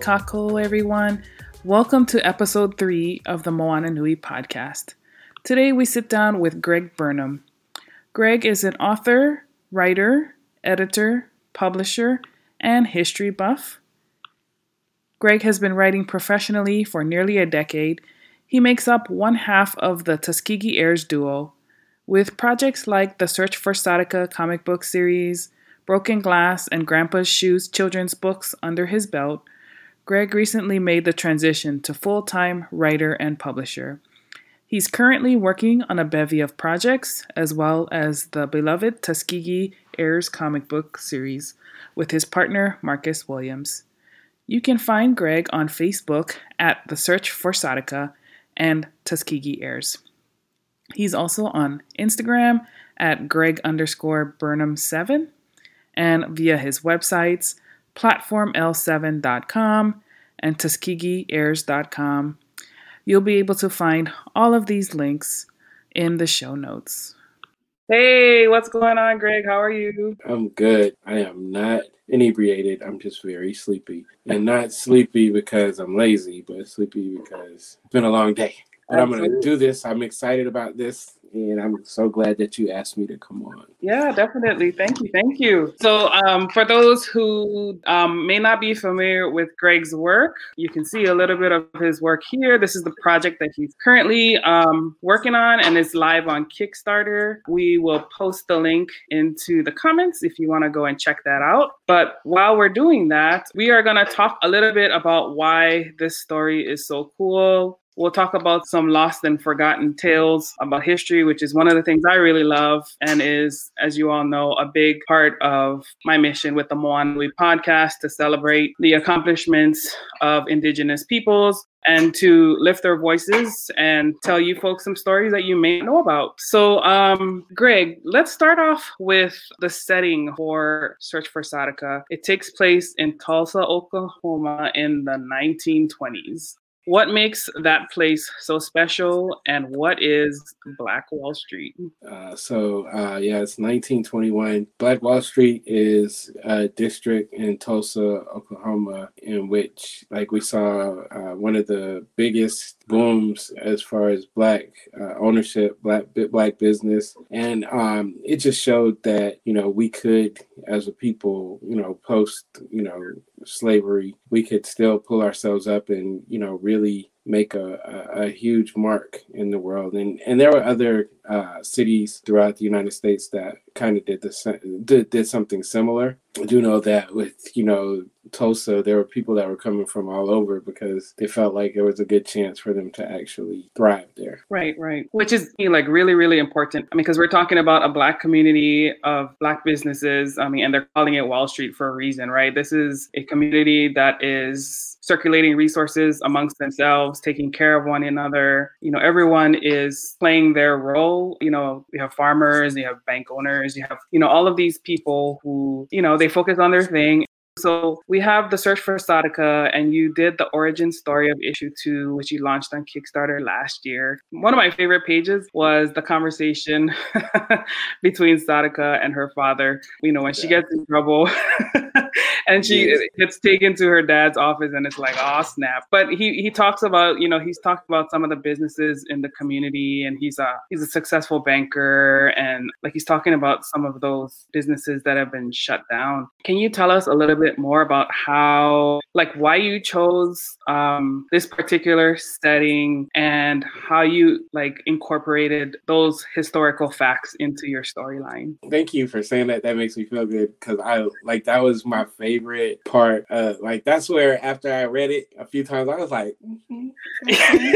Kako, everyone. Welcome to episode three of the Moana Nui podcast. Today we sit down with Greg Burnham. Greg is an author, writer, editor, publisher, and history buff. Greg has been writing professionally for nearly a decade. He makes up one half of the Tuskegee Heirs duo, with projects like the Search for Sarika comic book series, Broken Glass, and Grandpa's Shoes children's books under his belt. Greg recently made the transition to full time writer and publisher. He's currently working on a bevy of projects, as well as the beloved Tuskegee Heirs comic book series with his partner Marcus Williams. You can find Greg on Facebook at The Search for Sarika and Tuskegee Heirs. He's also on Instagram at Greg underscore Burnham7 and via his websites platforml7.com and tuskegeeheirs.com. You'll be able to find all of these links in the show notes. Hey, what's going on, Greg? How are you? I'm good. I am not inebriated. I'm just very sleepy. And not sleepy because I'm lazy, but sleepy because it's been a long day. But I'm going to do this. I'm excited about this and I'm so glad that you asked me to come on. Yeah, definitely. Thank you. Thank you. So, um, for those who um, may not be familiar with Greg's work, you can see a little bit of his work here. This is the project that he's currently um, working on and is live on Kickstarter. We will post the link into the comments if you want to go and check that out. But while we're doing that, we are going to talk a little bit about why this story is so cool, We'll talk about some lost and forgotten tales about history, which is one of the things I really love and is, as you all know, a big part of my mission with the Moana Nui podcast to celebrate the accomplishments of Indigenous peoples and to lift their voices and tell you folks some stories that you may know about. So, um, Greg, let's start off with the setting for Search for Sarika. It takes place in Tulsa, Oklahoma in the 1920s. What makes that place so special, and what is Black Wall Street? Uh, so, uh, yeah, it's 1921. Black Wall Street is a district in Tulsa, Oklahoma, in which, like, we saw uh, one of the biggest booms as far as black uh, ownership, black black business, and um, it just showed that you know we could, as a people, you know, post you know slavery, we could still pull ourselves up and you know really make a, a, a, huge mark in the world. And and there were other uh, cities throughout the United States that kind of did the did, did something similar. I do know that with you know Tulsa, there were people that were coming from all over because they felt like there was a good chance for them to actually thrive there. Right, right. Which is like really, really important. I mean, because we're talking about a black community of black businesses. I mean, and they're calling it Wall Street for a reason, right? This is a community that is circulating resources amongst themselves, taking care of one another. You know, everyone is playing their role. You know, you have farmers, you have bank owners, you have, you know, all of these people who, you know, they focus on their thing so we have the search for Sarika, and you did the origin story of issue two, which you launched on Kickstarter last year. One of my favorite pages was the conversation between Sarika and her father. You know, when yeah. she gets in trouble and she yes. gets taken to her dad's office, and it's like, oh snap! But he he talks about, you know, he's talked about some of the businesses in the community, and he's a he's a successful banker, and like he's talking about some of those businesses that have been shut down. Can you tell us a little bit? bit more about how, like, why you chose um, this particular setting and how you like incorporated those historical facts into your storyline. Thank you for saying that. That makes me feel good because I like that was my favorite part. Uh, like that's where after I read it a few times, I was like. Mm-hmm.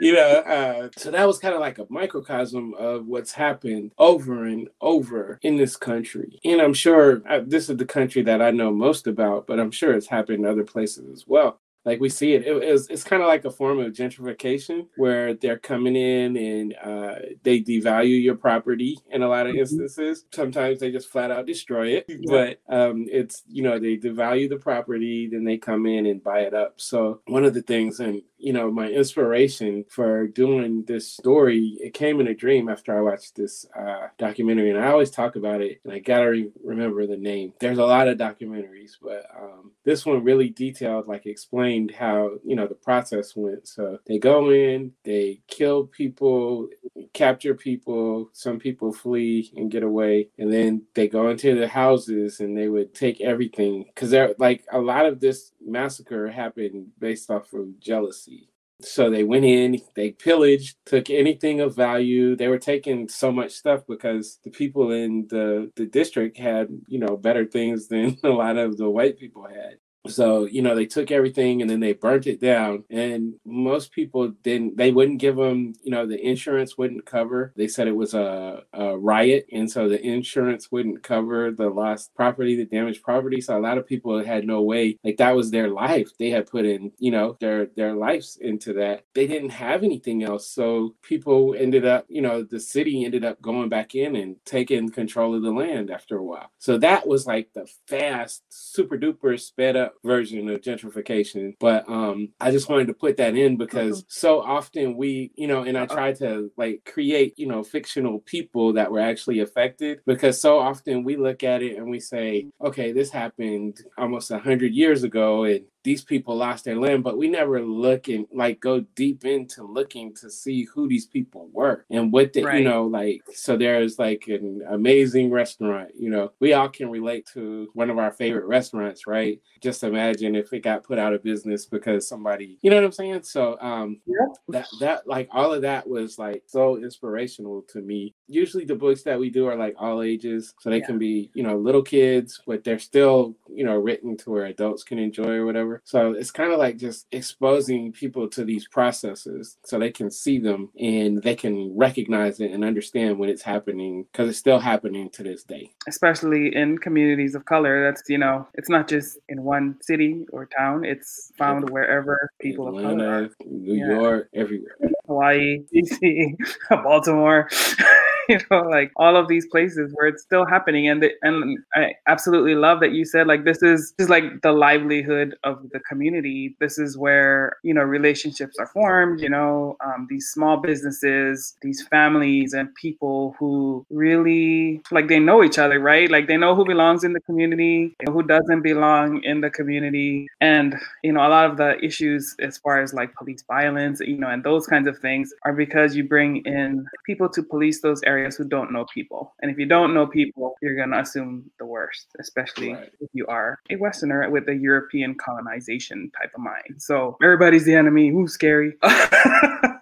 you know, uh, so that was kind of like a microcosm of what's happened over and over in this country. And I'm sure uh, this is the country that I know most about, but I'm sure it's happened in other places as well like we see it, it, it was, it's kind of like a form of gentrification where they're coming in and uh, they devalue your property in a lot of mm-hmm. instances. Sometimes they just flat out destroy it but um, it's you know they devalue the property then they come in and buy it up. So one of the things and you know, my inspiration for doing this story, it came in a dream after I watched this uh, documentary, and I always talk about it, and I gotta re- remember the name. There's a lot of documentaries, but um, this one really detailed, like explained how you know the process went. So they go in, they kill people, capture people, some people flee and get away, and then they go into the houses and they would take everything because like a lot of this massacre happened based off of jealousy. So they went in, they pillaged, took anything of value. They were taking so much stuff because the people in the, the district had, you know, better things than a lot of the white people had. So, you know, they took everything and then they burnt it down. And most people didn't, they wouldn't give them, you know, the insurance wouldn't cover. They said it was a, a riot. And so the insurance wouldn't cover the lost property, the damaged property. So a lot of people had no way, like that was their life. They had put in, you know, their, their lives into that. They didn't have anything else. So people ended up, you know, the city ended up going back in and taking control of the land after a while. So that was like the fast, super duper sped up version of gentrification. But um, I just wanted to put that in because mm-hmm. so often we, you know, and I try to like create, you know, fictional people that were actually affected because so often we look at it and we say, okay, this happened almost a hundred years ago and these people lost their land, but we never look and like go deep into looking to see who these people were and what the, right. you know, like, so there's like an amazing restaurant, you know, we all can relate to one of our favorite restaurants, right? Just imagine if it got put out of business because somebody, you know what I'm saying? So, um, yeah. that, that, like, all of that was like so inspirational to me. Usually the books that we do are like all ages, so they yeah. can be, you know, little kids, but they're still, you know, written to where adults can enjoy or whatever whatever. So it's kind of like just exposing people to these processes so they can see them and they can recognize it and understand when it's happening because it's still happening to this day. Especially in communities of color, that's, you know, it's not just in one city or town, it's found wherever people Atlanta, of color. New yeah. York, everywhere. Hawaii, DC, Baltimore. you know, like all of these places where it's still happening. And the, and I absolutely love that you said like this is just like the livelihood of the community. This is where you know relationships are formed. You know, um, these small businesses, these families, and people who really like they know each other, right? Like they know who belongs in the community, who doesn't belong in the community, and you know a lot of the issues as far as like police violence, you know, and those kinds of things are because you bring in people to police those areas areas who don't know people. And if you don't know people, you're going to assume the worst, especially right. if you are a Westerner with a European colonization type of mind. So everybody's the enemy. Who's scary.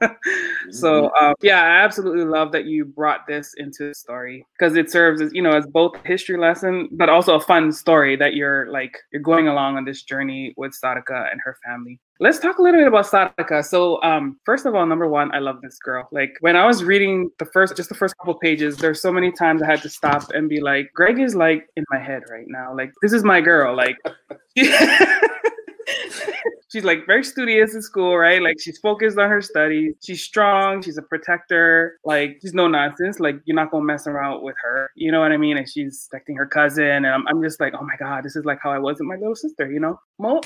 so mm-hmm. um, yeah, I absolutely love that you brought this into the story because it serves as you know as both history lesson, but also a fun story that you're like you're going along on this journey with Sarika and her family. Let's talk a little bit about Sarika. So, um, first of all, number one, I love this girl. Like when I was reading the first, just the first couple pages, there's so many times I had to stop and be like, Greg is like in my head right now. Like this is my girl. Like. she's like very studious in school, right? Like she's focused on her studies. She's strong. She's a protector. Like she's no nonsense. Like you're not gonna mess around with her. You know what I mean? And she's protecting her cousin. And I'm, I'm just like, oh my god, this is like how I was with my little sister. You know,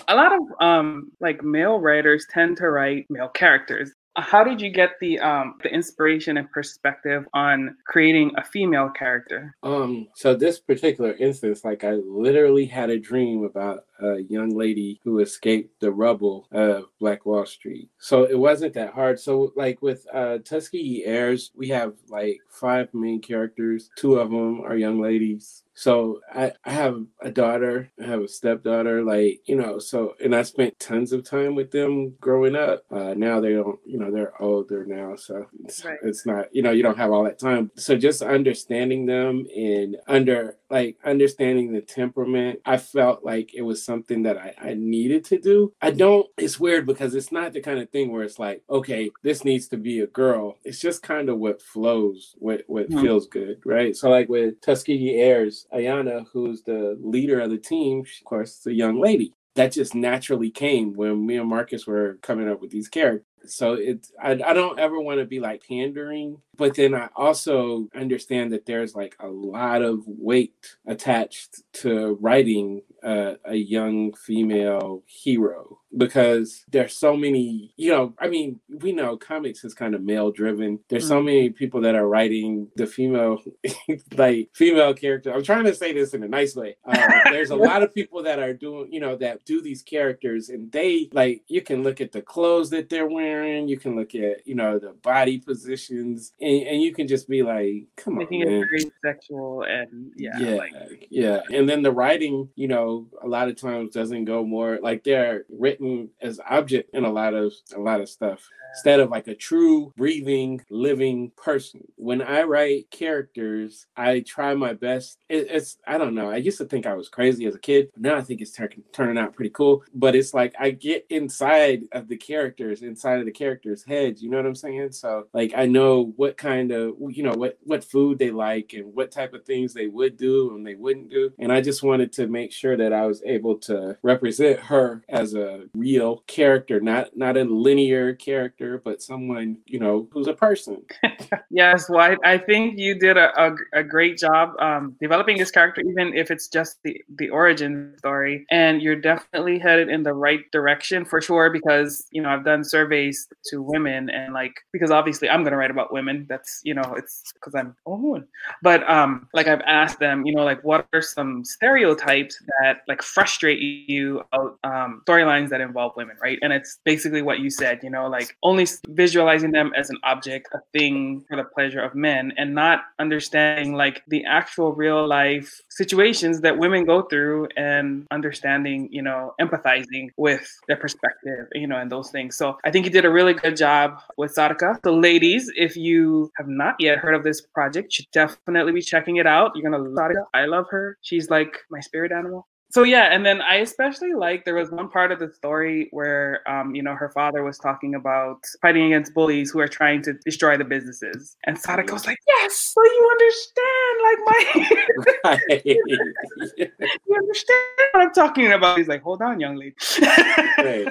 a lot of um like male writers tend to write male characters how did you get the um the inspiration and perspective on creating a female character um so this particular instance like i literally had a dream about a young lady who escaped the rubble of Black Wall Street. So it wasn't that hard. So like with uh, Tuskegee Heirs, we have like five main characters. Two of them are young ladies. So I, I have a daughter, I have a stepdaughter, like, you know, so, and I spent tons of time with them growing up. Uh, now they don't, you know, they're older now. So it's, right. it's not, you know, you don't have all that time. So just understanding them and under, like, understanding the temperament, I felt like it was something that I, I needed to do. I don't, it's weird because it's not the kind of thing where it's like, okay, this needs to be a girl. It's just kind of what flows, what, what mm-hmm. feels good, right? So, like with Tuskegee Heirs, Ayana, who's the leader of the team, of course, it's a young lady that just naturally came when me and Marcus were coming up with these characters. So it's I, I don't ever want to be like pandering, but then I also understand that there's like a lot of weight attached to writing a, a young female hero because there's so many you know i mean we know comics is kind of male driven there's mm-hmm. so many people that are writing the female like female character. I'm trying to say this in a nice way. Uh, there's a lot of people that are doing you know that do these characters and they like you can look at the clothes that they're wearing you can look at you know the body positions and, and you can just be like come on." Making on it very sexual and yeah yeah like, yeah. And then the writing you know a lot of times doesn't go more like they're written as object in a lot of a lot of stuff instead of like a true breathing living person. When i write characters i try my best. It, it's i don't know i used to think i was crazy as a kid but now i think it's turning out pretty cool. But it's like i get inside of the characters inside of the characters heads you know what i'm saying so like i know what kind of you know what what food they like and what type of things they would do and they wouldn't do and i just wanted to make sure that i was able to represent her as a real character not not a linear character character, but someone, you know, who's a person. yes, well, I, I, think you did a, a, a great job um, developing this character, even if it's just the, the origin story. And you're definitely headed in the right direction for sure, because, you know, I've done surveys to women and like, because obviously I'm to write about women. That's, you know, it's because I'm a woman. But um, like I've asked them, you know, like what are some stereotypes that like frustrate you about um, storylines that involve women, right? And it's basically what you said, you know, like only only visualizing them as an object, a thing for the pleasure of men, and not understanding like the actual real life situations that women go through and understanding, you know, empathizing with their perspective, you know, and those things. So I think you did a really good job with Sarika. So, ladies, if you have not yet heard of this project, should definitely be checking it out. You're gonna love Sarika. I love her. She's like my spirit animal so yeah and then i especially like there was one part of the story where um, you know her father was talking about fighting against bullies who are trying to destroy the businesses and Sarika was like yes so you understand like my you understand what i'm talking about he's like hold on young lady right.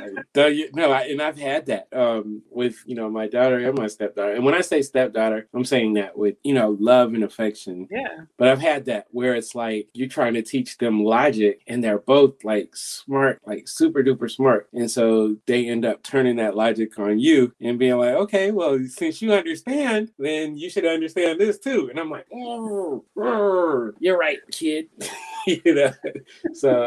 no I, and i've had that um, with you know my daughter and my stepdaughter and when i say stepdaughter i'm saying that with you know love and affection yeah but i've had that where it's like you're trying to teach them logic and they're both like smart, like super duper smart. And so they end up turning that logic on you and being like, okay, well, since you understand, then you should understand this too. And I'm like, oh, you're right, kid. you know, so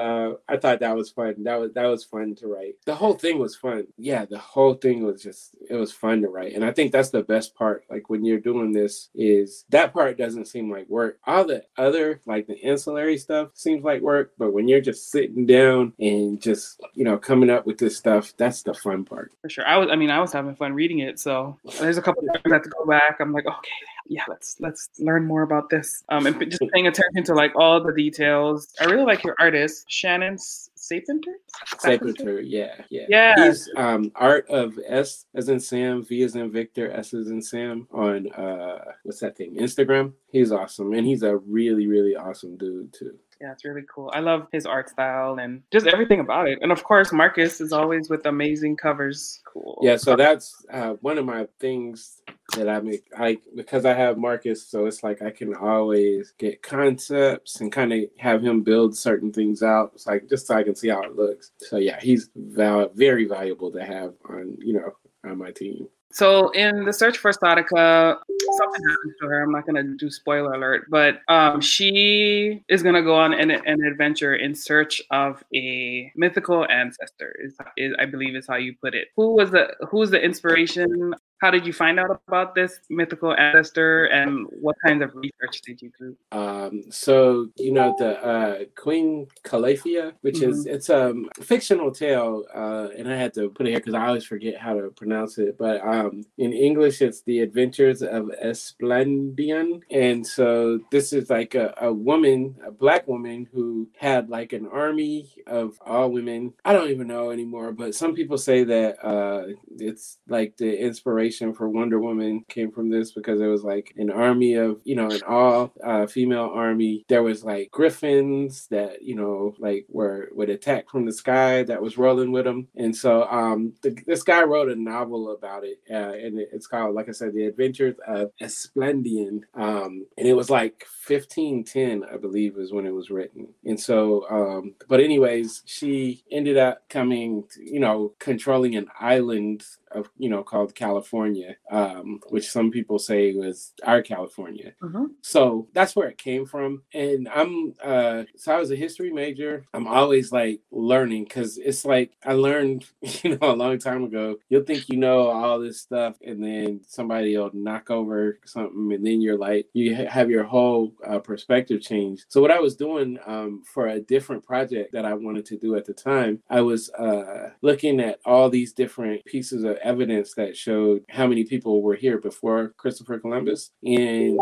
uh, I thought that was fun. That was that was fun to write. The whole thing was fun. Yeah, the whole thing was just it was fun to write, and I think that's the best part. Like when you're doing this, is that part doesn't seem like work. All the other like the ancillary stuff seems like work, but when you're just sitting down and just you know coming up with this stuff, that's the fun part. For sure, I was. I mean, I was having fun reading it. So there's a couple times I have to go back. I'm like, okay, yeah, let's let's learn more about this. Um, and just paying attention to like all the details. I really like your artist, Shannon Sapinter. Sapinter, yeah, yeah, yeah. He's um art of S as in Sam, V as in Victor, S as in Sam on uh what's that thing? Instagram. He's awesome, and he's a really really awesome dude too. Yeah, it's really cool. I love his art style and just everything about it. And of course, Marcus is always with amazing covers. Cool. Yeah, so that's uh, one of my things that I make. I because I have Marcus, so it's like I can always get concepts and kind of have him build certain things out. It's like just so I can see how it looks. So yeah, he's val- very valuable to have on you know on my team. So in the search for Sarika, something happens to her. I'm not gonna do spoiler alert, but um, she is gonna go on an, an adventure in search of a mythical ancestor. Is, is I believe is how you put it. Who was the who's the inspiration how did you find out about this mythical ancestor and what kinds of research did you do? Um, so you know the uh, Queen Calafia, which mm-hmm. is it's a fictional tale, uh, and I had to put it here because I always forget how to pronounce it. But um, in English, it's the Adventures of Esplandian, and so this is like a, a woman, a black woman who had like an army of all women. I don't even know anymore, but some people say that uh, it's like the inspiration inspiration for Wonder Woman came from this because it was like an army of, you know, an all uh, female army. There was like griffins that, you know, like were would attack from the sky that was rolling with them. And so um, the, this guy wrote a novel about it, uh, and it's called, like I said, The Adventures of Esplandian. Um, and it was like 1510, I believe, is when it was written. And so, um, but anyways, she ended up coming, you know, controlling an island of you know called California, um, which some people say was our California. Mm-hmm. So that's where it came from. And I'm uh, so I was a history major. I'm always like learning because it's like I learned you know a long time ago. You'll think you know all this stuff, and then somebody will knock over something, and then you're like you have your whole uh, perspective change. So what I was doing um, for a different project that I wanted to do at the time, I was uh, looking at all these different pieces of evidence that showed how many people were here before Christopher Columbus. And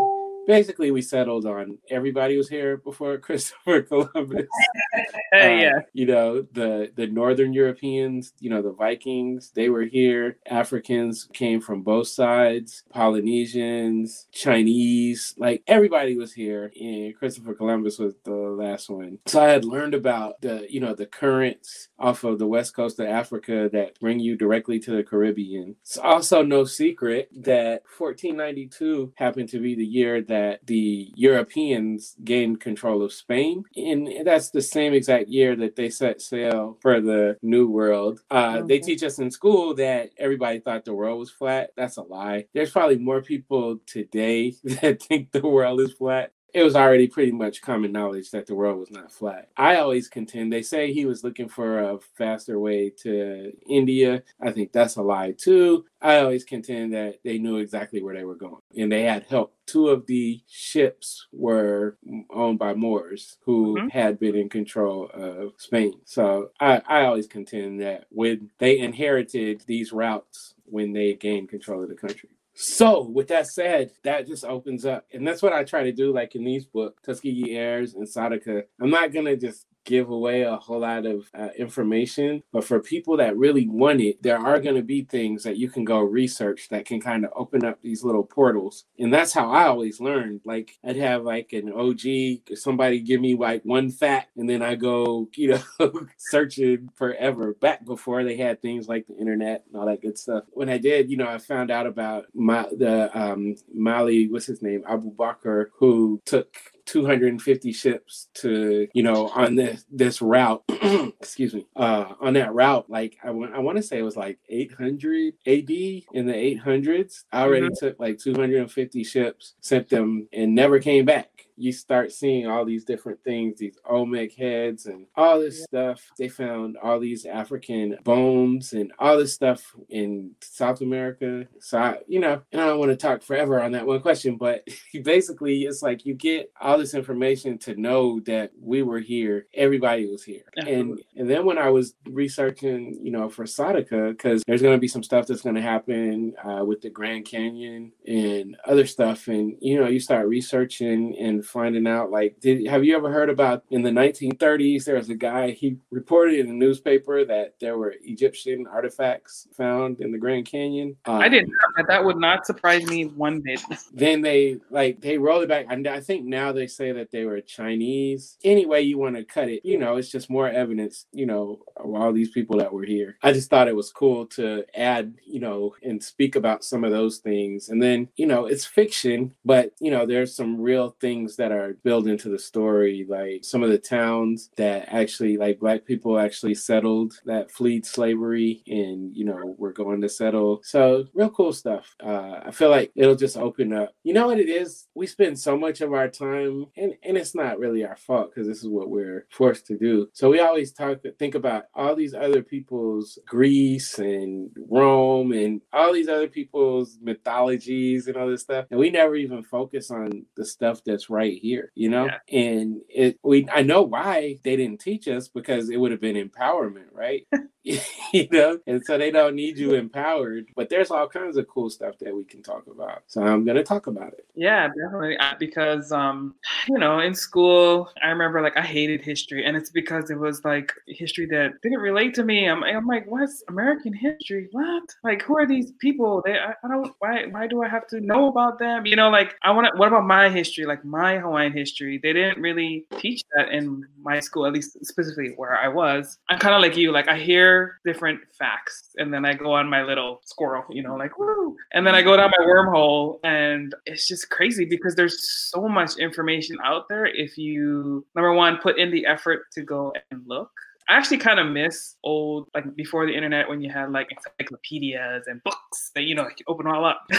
basically we settled on everybody was here before Christopher Columbus. uh, yeah. You know, the the northern Europeans, you know, the Vikings, they were here. Africans came from both sides, Polynesians, Chinese, like everybody was here and Christopher Columbus was the last one. So I had learned about the, you know, the currents off of the west coast of Africa that bring you directly to the Caribbean. It's also no secret that 1492 happened to be the year that that the Europeans gained control of Spain. And that's the same exact year that they set sail for the New World. Uh, They teach us in school that everybody thought the world was flat. That's a lie. There's probably more people today that think the world is flat it was already pretty much common knowledge that the world was not flat. I always contend they say he was looking for a faster way to India. I think that's a lie too. I always contend that they knew exactly where they were going and they had help. Two of the ships were owned by Moors who mm-hmm. had been in control of Spain. So I, I always contend that when they inherited these routes when they gained control of the country. So, with that said, that just opens up, and that's what I try to do. Like in these books, Tuskegee Heirs and Sarika, I'm not gonna just give away a whole lot of uh, information. But for people that really want it, there are going to be things that you can go research that can kind of open up these little portals. And that's how I always learned. Like I'd have like an OG, somebody give me like one fact, and then I go, you know, searching forever back before they had things like the internet and all that good stuff. When I did, you know, I found out about my the um, Mali, what's his name, Abu Bakr, who took 250 ships to you know on this this route excuse me uh on that route like i want i want to say it was like 800 ad in the 800s i already mm-hmm. took like 250 ships sent them and never came back you start seeing all these different things, these Olmec heads and all this stuff. They found all these African bones and all this stuff in South America. So, I, you know, and I don't want to talk forever on that one question, but basically, it's like you get all this information to know that we were here, everybody was here. And and then when I was researching, you know, for Sarika, because there's going to be some stuff that's going to happen uh, with the Grand Canyon and other stuff. And, you know, you start researching and finding out like did have you ever heard about in the 1930s there was a guy he reported in the newspaper that there were Egyptian artifacts found in the Grand Canyon. Um, I didn't know that. That would not surprise me one bit. Then they like they rolled it back and I think now they say that they were Chinese. Any way you want to cut it, you know, it's just more evidence, you know, of all these people that were here. I just thought it was cool to add, you know, and speak about some of those things. And then, you know, it's fiction, but you know, there's some real things that are built into the story, like some of the towns that actually, like black people actually settled that fleed slavery and, you know, we're going to settle. So, real cool stuff. Uh, I feel like it'll just open up. You know what it is? We spend so much of our time, and, and it's not really our fault because this is what we're forced to do. So, we always talk, think about all these other people's Greece and Rome and all these other people's mythologies and all this stuff. And we never even focus on the stuff that's right right here, you know? Yeah. And it we I know why they didn't teach us because it would have been empowerment, right? you know, and so they don't need you empowered. But there's all kinds of cool stuff that we can talk about. So I'm gonna talk about it. Yeah, definitely. Because um, you know, in school, I remember like I hated history, and it's because it was like history that didn't relate to me. I'm, I'm like, what's American history? What? Like, who are these people? They, I, I don't. Why? Why do I have to know about them? You know, like I want to. What about my history? Like my Hawaiian history. They didn't really teach that in my school, at least specifically where I was. I'm kind of like you, like I hear different facts and then I go on my little squirrel, you know, like woo. And then I go down my wormhole and it's just crazy because there's so much information out there if you number one put in the effort to go and look I actually kind of miss old, like before the internet when you had like encyclopedias and books that, you know, you open all up.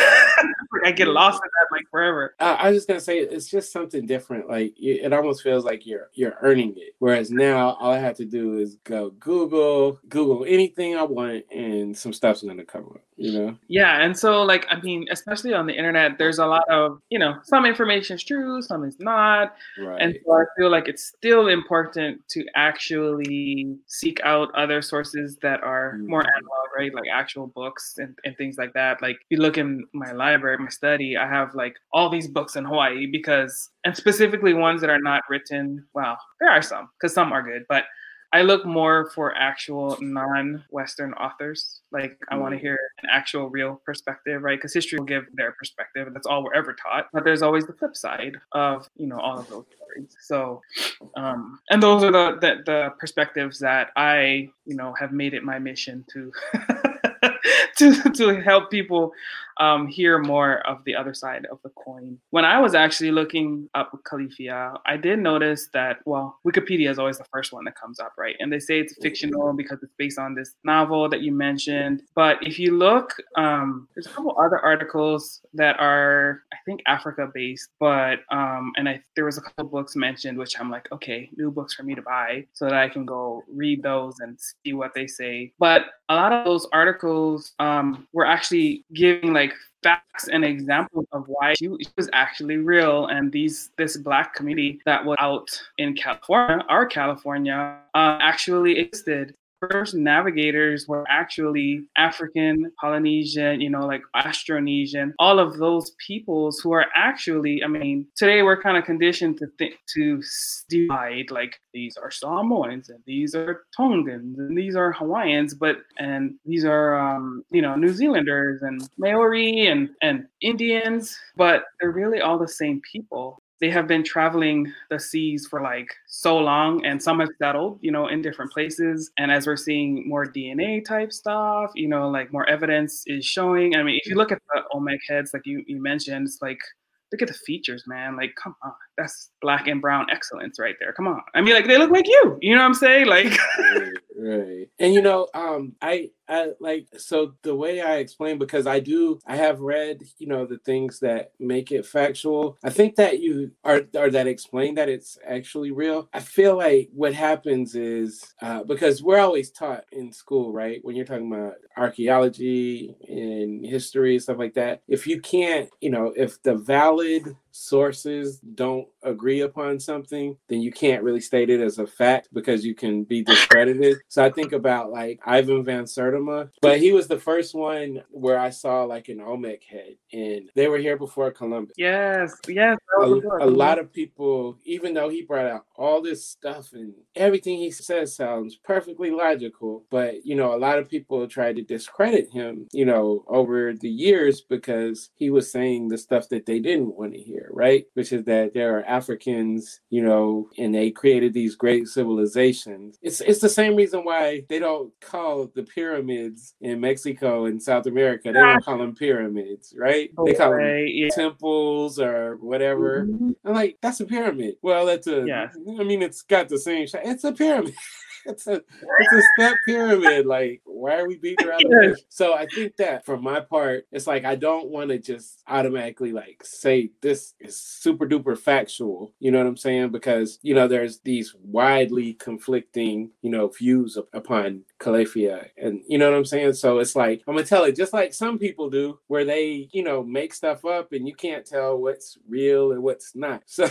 I get lost in that like forever. Uh, I was just to say, it's just something different. Like it almost feels like you're, you're earning it. Whereas now all I have to do is go Google, Google anything I want and some stuff's to come up, you know? Yeah. And so like, I mean, especially on the internet, there's a lot of, you know, some information is true, some is not. Right. And so I feel like it's still important to actually seek out other sources that are mm-hmm. more analog, right? Like actual books and, and things like that. Like you look in my library, my study, I have like all these books in Hawaii because, and specifically ones that are not written. Well, there are some because some are good, but I look more for actual non-Western authors. Like I want to mm. hear an actual real perspective, right? Because history will give their perspective. That's all we're ever taught. But there's always the flip side of you know all of those stories. So, um, and those are the, the the perspectives that I you know have made it my mission to to to help people um, hear more of the other side of the coin. When I was actually looking up Califia, I did notice that, well, Wikipedia is always the first one that comes up, right? And they say it's fictional because it's based on this novel that you mentioned. But if you look, um, there's a couple other articles that are, I think, Africa based, but, um, and I, there was a couple books mentioned, which I'm like, okay, new books for me to buy so that I can go read those and see what they say. But a lot of those articles um, were actually giving like facts and examples of why she was actually real and these this black community that was out in california our california uh, actually existed first navigators were actually African, Polynesian, you know, like Austronesian, all of those peoples who are actually, I mean, today we're kind of conditioned to think to divide like these are Samoans and these are Tongans and these are Hawaiians, but and these are um, you know, New Zealanders and Maori and and Indians, but they're really all the same people they have been traveling the seas for like so long and some have settled you know in different places. And as we're seeing more dna type stuff you know like more evidence is showing. I mean if you look at the olmec heads like you, you mentioned it's like look at the features man. Like come on. That's black and brown excellence right there. Come on. I mean like they look like you. You know what i'm saying? Like right. And you know um i i like so the way i explain because i do i have read you know the things that make it factual i think that you are or that explain that it's actually real i feel like what happens is uh, because we're always taught in school right when you're talking about archaeology and history stuff like that if you can't you know if the valid sources don't agree upon something, then you can't really state it as a fact because you can be discredited. so I think about like Ivan Van But he was the first one where I saw like an Olmec head, and they were here before Columbus. Yes, yes. A, a lot of people, even though he brought out all this stuff and everything he says sounds perfectly logical, but you know, a lot of people tried to discredit him, you know, over the years because he was saying the stuff that they didn't want to hear, right? Which is that there are Africans, you know, and they created these great civilizations. It's it's the same reason why they don't call the pyramids in Mexico and South America. They don't call them pyramids, right? They call them yeah. temples or whatever. Mm-hmm. I'm like, that's a pyramid. Well, that's a. Yeah. I mean, it's got the same. shape. It's a pyramid. it's a it's a step pyramid. Like, why are we beating around the bush? So I think that for my part, it's like I don't want to just automatically like say this is super duper factual. You know what I'm saying? Because you know there's these widely conflicting you know views of, upon Calafia, and you know what I'm saying. So it's like I'm gonna tell it just like some people do, where they you know make stuff up and you can't tell what's real and what's not. So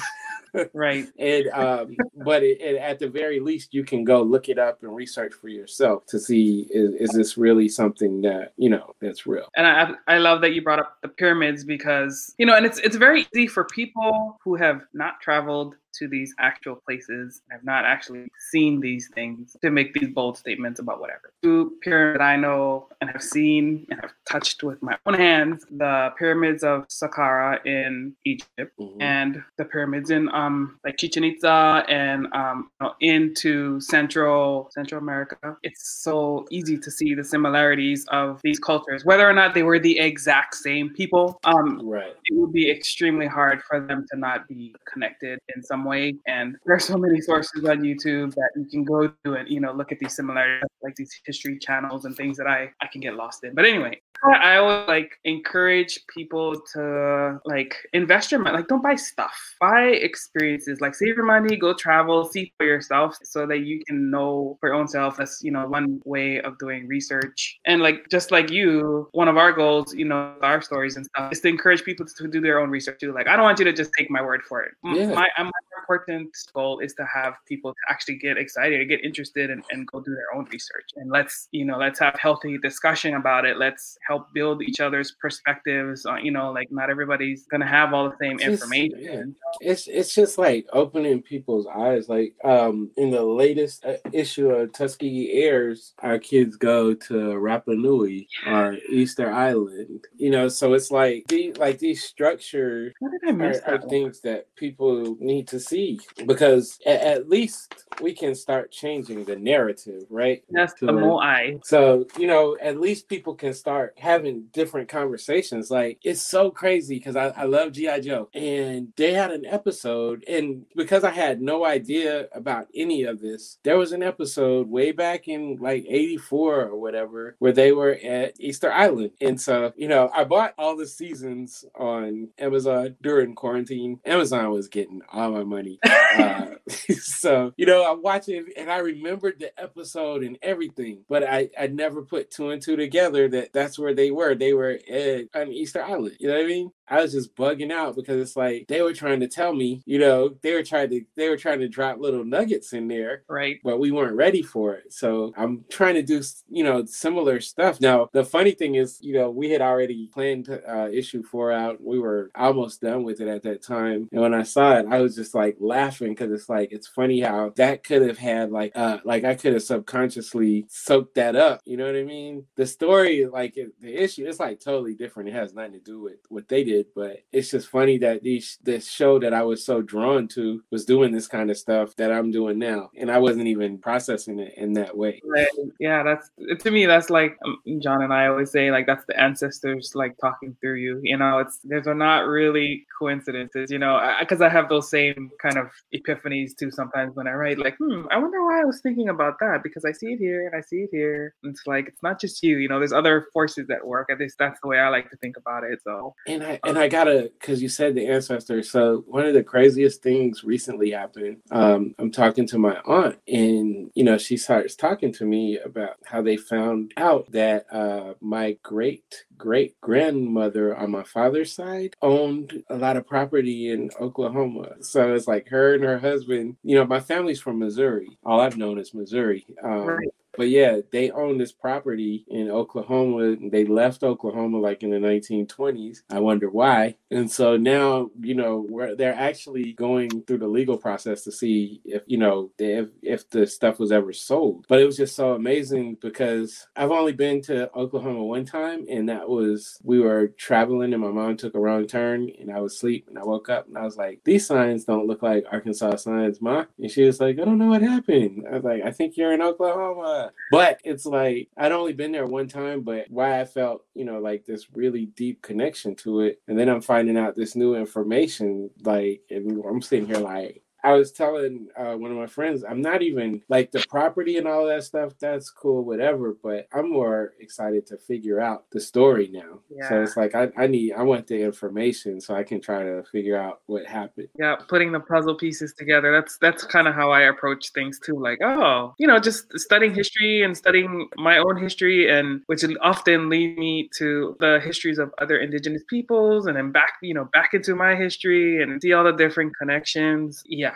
right. and um, but it, it, at the very least, you can go look it up and research for yourself to see is, is this really something that you know that's real. And I I love that you brought up the pyramids because you know, and it's it's very easy for people who have not traveled to these actual places. I've not actually seen these things to make these bold statements about whatever. Two pyramids I know and have seen and have touched with my own hands the pyramids of Saqqara in Egypt mm-hmm. and the pyramids in um like Chichen Itza and um you know, into Central Central America. It's so easy to see the similarities of these cultures, whether or not they were the exact same people. Um, right. It would be extremely hard for them to not be connected in some way. And there are so many sources on YouTube that you can go to and you know look at these similarities, like these history channels and things that I I can get lost in. But anyway, I always like encourage people to like invest your money. Like, don't buy stuff. Buy experiences. Like, save your money, go travel, see for yourself, so that you can know for your own self. That's you know one way of doing research. And like just like you, one of our goals, you know, our stories and stuff, is to encourage people to do their own research too. Like, I don't want you to just take my word for it. Yeah. My, my important goal is to have people to actually get excited, get interested, and, and go do their own research. And let's you know let's have healthy discussion about it. Let's help build each other's perspectives. On, you know, like not everybody's gonna have all the same it's information. Just, yeah. It's it's just like opening people's eyes. Like um in the latest uh, issue of Tuskegee Heirs, our kids go to Rapa Nui or Easter Island. You know, so it's like the like these structures are, are things that people need to see because at, at, least we can start changing the narrative, right? That's the more I. So you know, at least people can start having different conversations. Like it's so crazy because I, I love G.I. Joe and they had an episode, and because I had no idea about any of this, there was an episode way back in like 84 or whatever where they were at Easter Island. And so, you know, I bought all the seasons on Amazon during quarantine. Amazon was getting all my money. Uh, so, you know, I'm watching and I remembered the episode and everything, but I, I never put two and two together that that's where they were. They were at, on Easter Island. You know what I mean? I was just bugging out because it's like they were trying to tell me, you know, they were trying to they were trying to drop little nuggets in there, right? But we weren't ready for it. So I'm trying to do, you know, similar stuff. Now the funny thing is, you know, we had already planned uh, issue four out. We were almost done with it at that time, and when I saw it, I was just like laughing because it's like it's funny how that could have had like uh like I could have subconsciously soaked that up. You know what I mean? The story, like the issue, it's like totally different. It has nothing to do with what they did did, but it's just funny that these this show that I was so drawn to was doing this kind of stuff that I'm doing now, and I wasn't even processing it in that way. Right. Yeah, that's to me. That's like um, John and I always say, like that's the ancestors like talking through you. You know, it's there's are not really coincidences. You know, because I, I have those same kind of epiphanies too. Sometimes when I write, like, hmm, I wonder why I was thinking about that because I see it here and I see it here. And it's like it's not just you. You know, there's other forces at work. At least that's the way I like to think about it. So, and I and I gotta because you said the ancestor. So one of the craziest things recently happened. Um, I'm talking to my aunt, and you know she starts talking to me about how they found out that uh, my great great grandmother on my father's side owned a lot of property in Oklahoma. So it's like her and her husband. You know, my family's from Missouri. All I've known is Missouri. Um, right but yeah, they own this property in Oklahoma. They left Oklahoma like in the 1920s. I wonder why. And so now, you know, they're actually going through the legal process to see if, you know, if, if the stuff was ever sold. But it was just so amazing because I've only been to Oklahoma one time, and that was we were traveling, and my mom took a wrong turn, and I was asleep, and I woke up, and I was like, "These signs don't look like Arkansas signs, ma." And she was like, "I don't know what happened." I was like, "I think you're in Oklahoma." But it's like I'd only been there one time, but why I felt, you know, like this really deep connection to it. And then I'm finding out this new information, like, and I'm sitting here like, I was telling uh, one of my friends, I'm not even like the property and all that stuff. That's cool, whatever. But I'm more excited to figure out the story now. Yeah. So it's like I, I need, I want the information so I can try to figure out what happened. Yeah, putting the puzzle pieces together. That's that's kind of how I approach things too. Like, oh, you know, just studying history and studying my own history, and which often lead me to the histories of other indigenous peoples, and then back, you know, back into my history and see all the different connections. Yeah,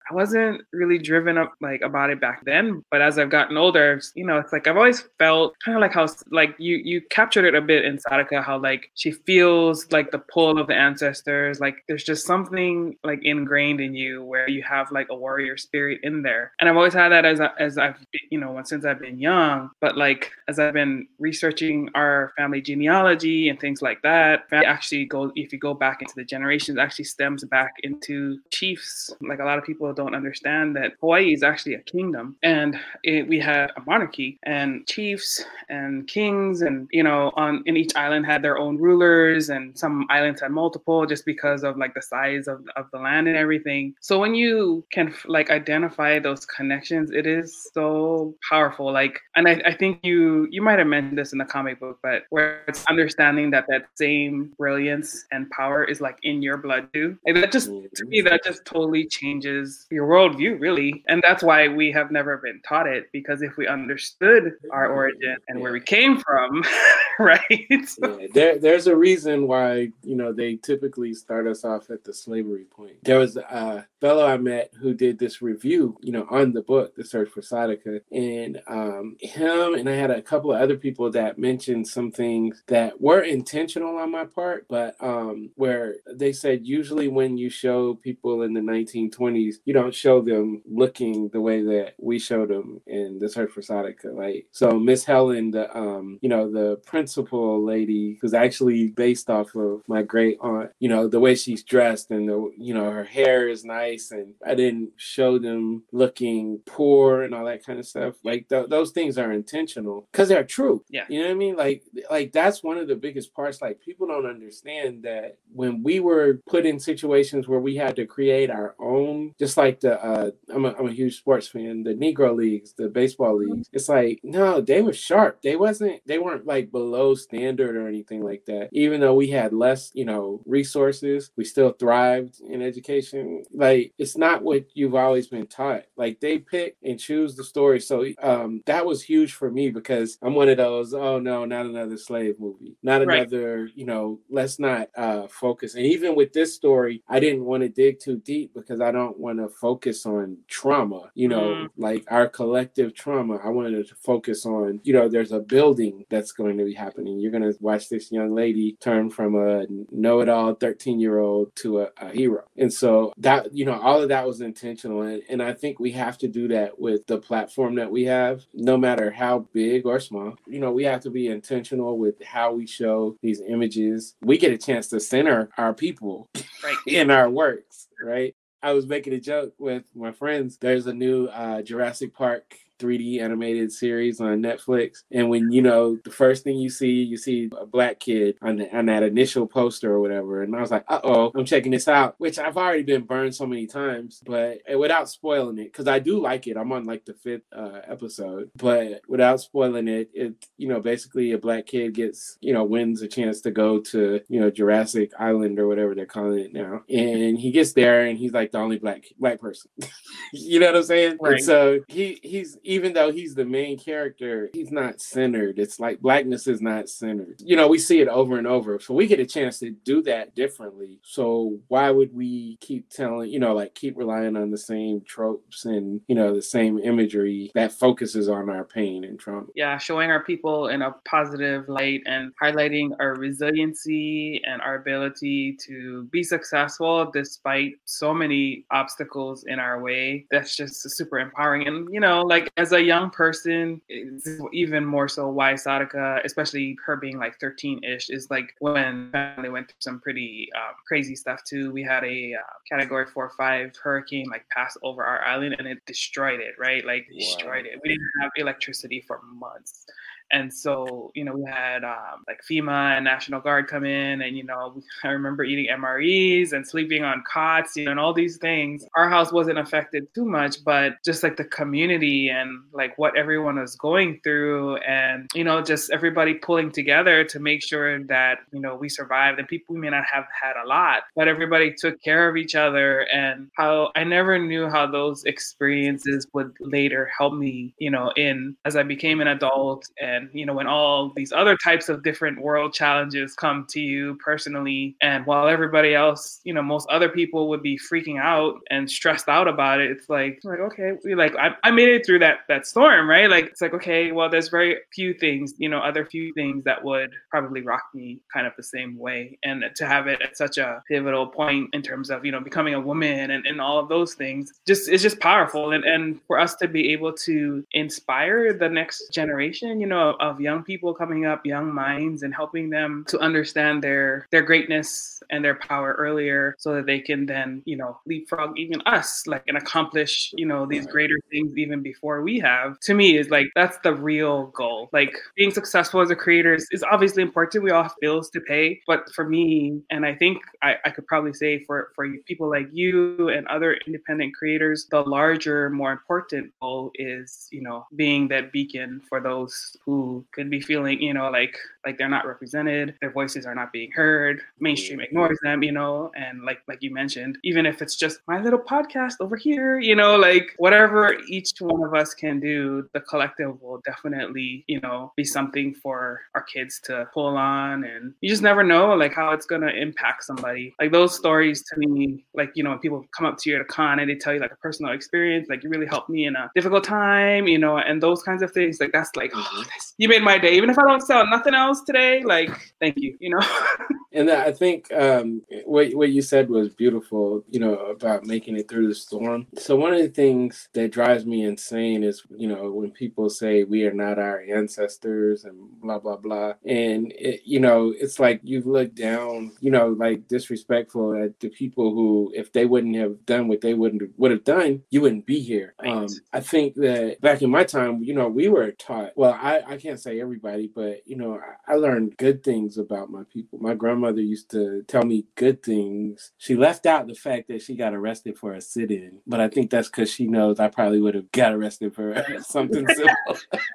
I wasn't really driven up like about it back then. But as I've gotten older, you know, it's like I've always felt kind of like how like you you captured it a bit in Sarika, how like she feels like the pull of the ancestors. Like there's just something like ingrained in you where you have like a warrior spirit in there. And I've always had that as as I've you know since I've been young. But like as I've been researching our family genealogy and things like that, actually go if you go back into the generations, actually stems back into chiefs. Like a lot of people don't understand that Hawaii is actually a kingdom, and it, we had a monarchy and chiefs and kings, and you know on in each island had their own rulers, and some islands had multiple just because of like the size of, of the land and everything. So when you can like identify those connections, it is so powerful. Like, and I, I think you you might have mentioned this in the comic book, but where it's understanding that that same brilliance and power is like in your blood too. Like that just to me that just totally changes your worldview, really. And that's why we have never been taught it because if we understood our origin and where we came from, right? yeah, there, there's a reason why you know they typically start us off at the slavery point. There was a fellow I met who did this review, you know, on the book, The Search for Sadaka, and um, him and I had a couple of other people that mentioned some things that were intentional on my part, but um, where they said usually when you show people in the 1920s, you don't show them looking the way that we showed them in The Search for Sadaka. Like, so Miss Helen, the um, you know, the principal lady who's actually based off of my great aunt, you know, the way she's dressed and the you know, her hair is nice and I didn't show them looking poor and all that kind of stuff. Like th- those things are intentional because they're true. Yeah. You know what I mean? Like like that's one of the biggest parts. Like people don't understand that when we were put in situations where we had to create our own, just like the uh I'm a, I'm a huge sports fan, the Negro leagues, the baseball leagues. It's like no, they were sharp. They wasn't they weren't like below standard or anything like that. Even though we had less, you know, resources, we still thrived in education. Like it's not what you've always been taught. Like they pick and choose the story. So um that was huge for me because I'm one of those, oh no, not another slave movie. Not Right. another, you know, let's not uh focus. And even with this story, I didn't want to dig too deep because I don't want to focus on trauma, you know, Mm. like our collective trauma. I wanted to focus on, you know, there's a building that's going to be happening. You're going to watch this young lady turn from a know it all 13 year old to a, a hero. And so that, you know, all of that was intentional. And, and I think we have to do that with the platform that we have, no matter how big or small. You know, we have to be intentional with how we show these images. We get a chance to center our people Right. in our works, right? I was making a joke with my friends. There's a new uh, Jurassic Park 3D animated series on Netflix, and when you know the first thing you see, you see a black kid on, the, on that initial poster or whatever, and I was like, "Uh oh, I'm checking this out," which I've already been burned so many times, but eh, without spoiling it, because I do like it. I'm on like the fifth uh, episode, but without spoiling it, it you know basically a black kid gets you know wins a chance to go to you know Jurassic Island or whatever they're calling it now, and he gets there and he's like the only black black person. you know what I'm saying? Right. And so he he's even though he's the main character, he's not centered. It's like blackness is not centered. You know, we see it over and over. So we get a chance to do that differently. So why would we keep telling, you know, like keep relying on the same tropes and, you know, the same imagery that focuses on our pain and trauma? yeah, showing our people in a positive light and highlighting our resiliency and our ability to be successful despite so many obstacles in our way. That's just super empowering. And, you know, like as a young person, it's even more so why Sadaka, especially her being like 13 ish, is like when family went through some pretty um, crazy stuff too. We had a uh, category four or five hurricane like pass over our island and it destroyed it, right? Like destroyed it. We didn't have electricity for months. And so, you know, we had um, like FEMA and National Guard come in, and you know, I remember eating MREs and sleeping on cots, you know, and all these things. Our house wasn't affected too much, but just like the community and like what everyone was going through, and you know, just everybody pulling together to make sure that you know we survived. And people we may not have had a lot, but everybody took care of each other, and how I never knew how those experiences would later help me, you know, in as I became an adult and you know when all these other types of different world challenges come to you personally and while everybody else you know most other people would be freaking out and stressed out about it it's like like okay we like I, I made it through that that storm right? Like it's like okay well there's very few things you know other few things that would probably rock me kind of the same way. And to have it at such a pivotal point in terms of you know becoming a woman and, and all of those things just it's just powerful. And and for us to be able to inspire the next generation you know of young people coming up young minds and helping them to understand their their greatness and their power earlier so that they can then you know leapfrog even us like and accomplish you know these greater things even before we have. To me is like that's the real goal. Like being successful as a creator is, is obviously important. We all have bills to pay. But for me and i think I, I could probably say for for people like you and other independent creators the larger more important goal is you know being that beacon for those who could be feeling you know like like they're not represented their voices are not being heard mainstream ignores them you know and like like you mentioned even if it's just my little podcast over here you know like whatever each one of us can do the collective will definitely you know be something for our kids to pull on and you just never know like how it's going to impact somebody. Like those stories to me like you know when people come up to you at a con and they tell you like a personal experience like you really helped me in a difficult time you know and those kinds of things like that's like oh, mm-hmm. that's, you made my day. Even if i don't sell nothing else today like thank you you know? And i think um, what, what you said was beautiful you know about making it through the storm. So one of the things that drives me insane is you know when people say we are not our ancestors and blah blah blah. And it, you know it's like you've looked down you know like disrespectful at the people who if they wouldn't have done what they wouldn't would have done you wouldn't be here. Right. um, i think that back in my time you know we were taught well i, I can't say everybody but you know I, I learned good things about my people my grandmother used to tell me good things she left out the fact that she got arrested for a sit-in but i think that's because she knows i probably would have got arrested for something similar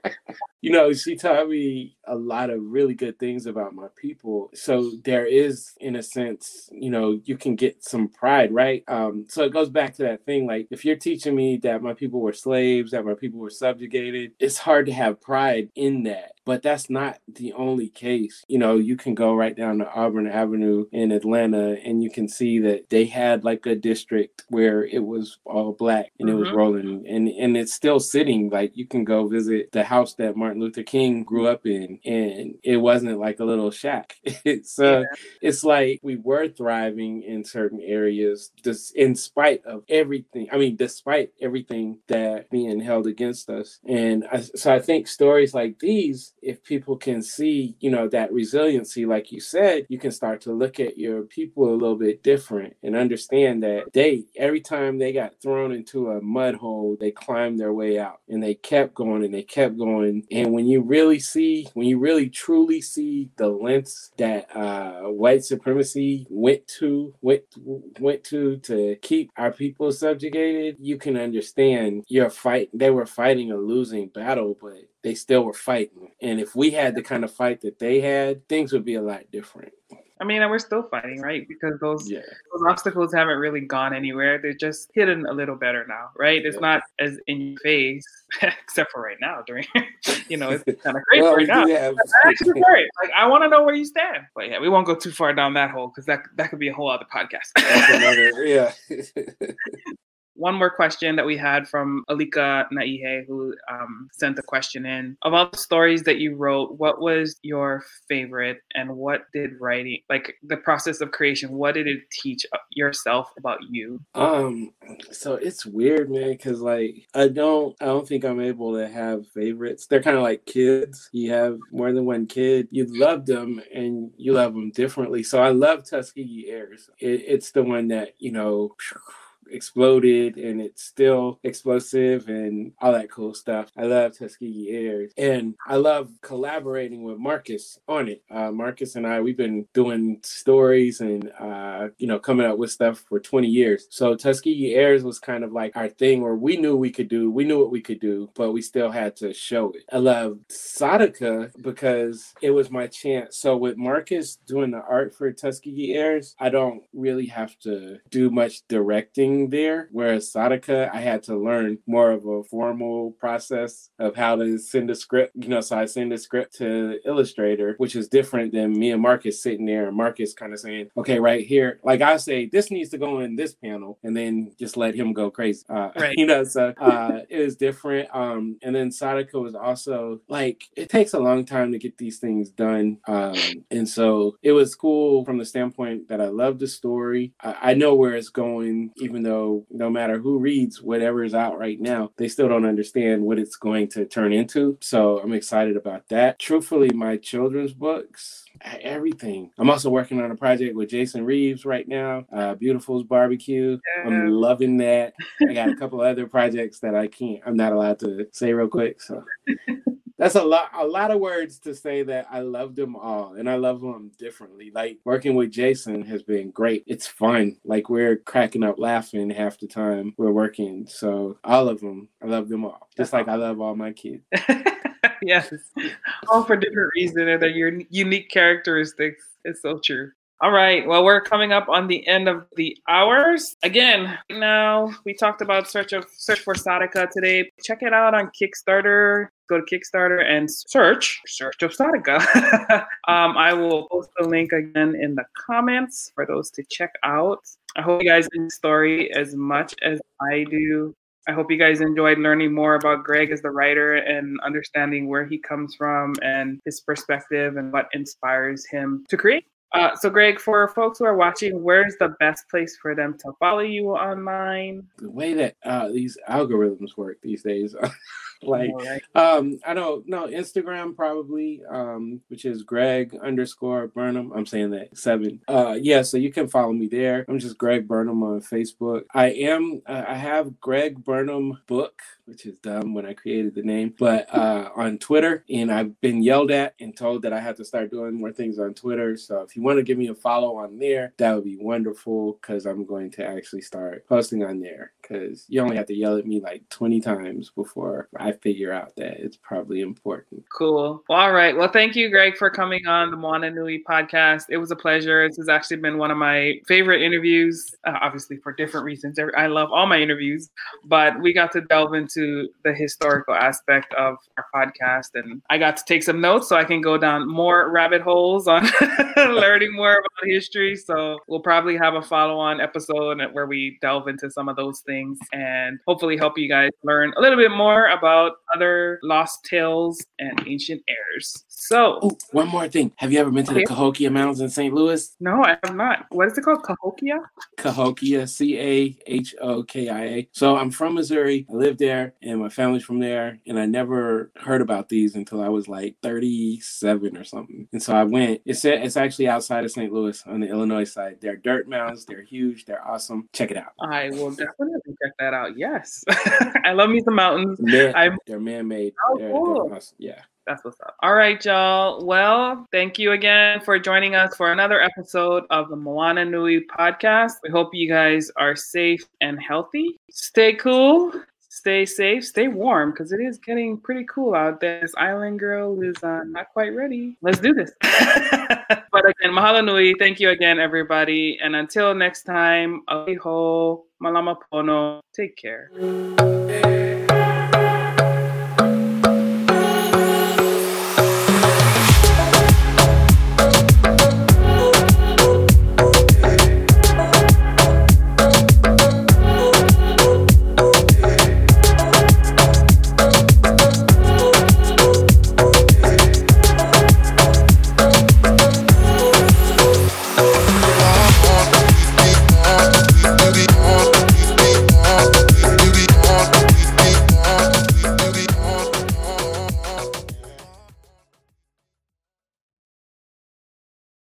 you know, she taught me a lot of really good things about my people. So there is, in a sense, you know, you can get some pride, right? Um, so it goes back to that thing like, if you're teaching me that my people were slaves, that my people were subjugated, it's hard to have pride in that. But that's not the only case. You know, you can go right down to Auburn Avenue in Atlanta and you can see that they had like a district where it was all black and mm-hmm. it was mm-hmm. rolling and, and it's still sitting. Like you can go visit the house that Martin Luther King grew up in and it wasn't like a little shack. it's uh, yeah. it's like we were thriving in certain areas just in spite of everything. I mean, despite everything that being held against us. And I, so I think stories like these if people can see, you know, that resiliency, like you said, you can start to look at your people a little bit different and understand that they, every time they got thrown into a mud hole, they climbed their way out and they kept going and they kept going. And when you really see, when you really truly see the lengths that uh, white supremacy went to, went went to to keep our people subjugated, you can understand your fight. They were fighting a losing battle, but they still were fighting. And if we had the kind of fight that they had, things would be a lot different. I mean, and we're still fighting, right? Because those yeah. those obstacles haven't really gone anywhere. They're just hidden a little better now, right? It's yeah. not as in your face, except for right now. During, you know, it's kind of crazy well, right now. Yeah. actually. Like, I want to know where you stand. But yeah, we won't go too far down that hole because that that could be a whole other podcast. another, yeah. One more question that we had from Alika Naihe, who um, sent the question in. Of all the stories that you wrote, what was your favorite, and what did writing, like the process of creation, what did it teach yourself about you? Um, so it's weird, man, because like I don't, I don't think I'm able to have favorites. They're kind of like kids. You have more than one kid. You love them, and you love them differently. So I love Tuskegee Heirs. It, it's the one that you know exploded and it's still explosive and all that cool stuff. I love Tuskegee Heirs and I love collaborating with Marcus on it. Uh, Marcus and I, we've been doing stories and, uh, you know, coming up with stuff for 20 years. So Tuskegee Heirs was kind of like our thing where we knew we could do, we knew what we could do, but we still had to show it. I love Sadaka because it was my chance. So with Marcus doing the art for Tuskegee Heirs, I don't really have to do much directing there. Whereas Sadaka, I had to learn more of a formal process of how to send a script. You know, so I send a script to Illustrator, which is different than me and Marcus sitting there and Marcus kind of saying, okay, right here, like I say, this needs to go in this panel, and then just let him go crazy. Uh, right. You know, so uh, it was different. Um, and then Sadaka was also like, it takes a long time to get these things done. Um, and so it was cool from the standpoint that I love the story. I, I know where it's going, even though no matter who reads whatever is out right now, they still don't understand what it's going to turn into. So I'm excited about that. Truthfully, my children's books, everything. I'm also working on a project with Jason Reeves right now, uh, Beautiful's Barbecue. Yeah. I'm loving that. I got a couple other projects that I can't, I'm not allowed to say real quick. So that's a lot, a lot of words to say that I love them all and I love them differently. Like working with Jason has been great. It's fun. Like we're cracking up laughing half the time we're working. So all of them, I love them all. Just like I love all my kids. yes, all for different reasons and their unique characteristics. It's so true. All right. Well, we're coming up on the end of the hours. Again, now we talked about search of search for Sadaka today. Check it out on Kickstarter. Go to Kickstarter and search search of Sadaka. um, I will post the link again in the comments for those to check out. I hope you guys enjoy the story as much as I do. I hope you guys enjoyed learning more about Greg as the writer and understanding where he comes from and his perspective and what inspires him to create. Uh, so, Greg, for folks who are watching, where's the best place for them to follow you online? The way that uh, these algorithms work these days. like right. um i don't know instagram probably um which is greg underscore burnham i'm saying that seven uh yeah so you can follow me there i'm just greg burnham on facebook i am uh, i have greg burnham book which is dumb when I created the name, but uh, on Twitter. And I've been yelled at and told that I have to start doing more things on Twitter. So if you want to give me a follow on there, that would be wonderful because I'm going to actually start posting on there because you only have to yell at me like 20 times before I figure out that it's probably important. Cool. Well, all right. Well, thank you, Greg, for coming on the Moana Nui podcast. It was a pleasure. This has actually been one of my favorite interviews, uh, obviously for different reasons. I love all my interviews, but we got to delve into the historical aspect of our podcast. And I got to take some notes so I can go down more rabbit holes on learning more about history. So we'll probably have a follow on episode where we delve into some of those things and hopefully help you guys learn a little bit more about other lost tales and ancient airs. So, Ooh, one more thing. Have you ever been to okay. the Cahokia Mountains in St. Louis? No, I have not. What is it called? Cahokia? Cahokia, C A H O K I A. So, I'm from Missouri. I live there and my family's from there. And I never heard about these until I was like 37 or something. And so I went. It's, it's actually outside of St. Louis on the Illinois side. They're dirt mounds. They're huge. They're awesome. Check it out. I will definitely check that out. Yes, I love me some mountains. I'm, they're man-made. Oh, they're, cool. They're yeah. That's what's up. All right, y'all. Well, thank you again for joining us for another episode of the Moana Nui podcast. We hope you guys are safe and healthy. Stay cool, stay safe, stay warm because it is getting pretty cool out there. This island girl is uh, not quite ready. Let's do this. but again, mahalo nui. Thank you again, everybody. And until next time, aliho, malama pono. Take care.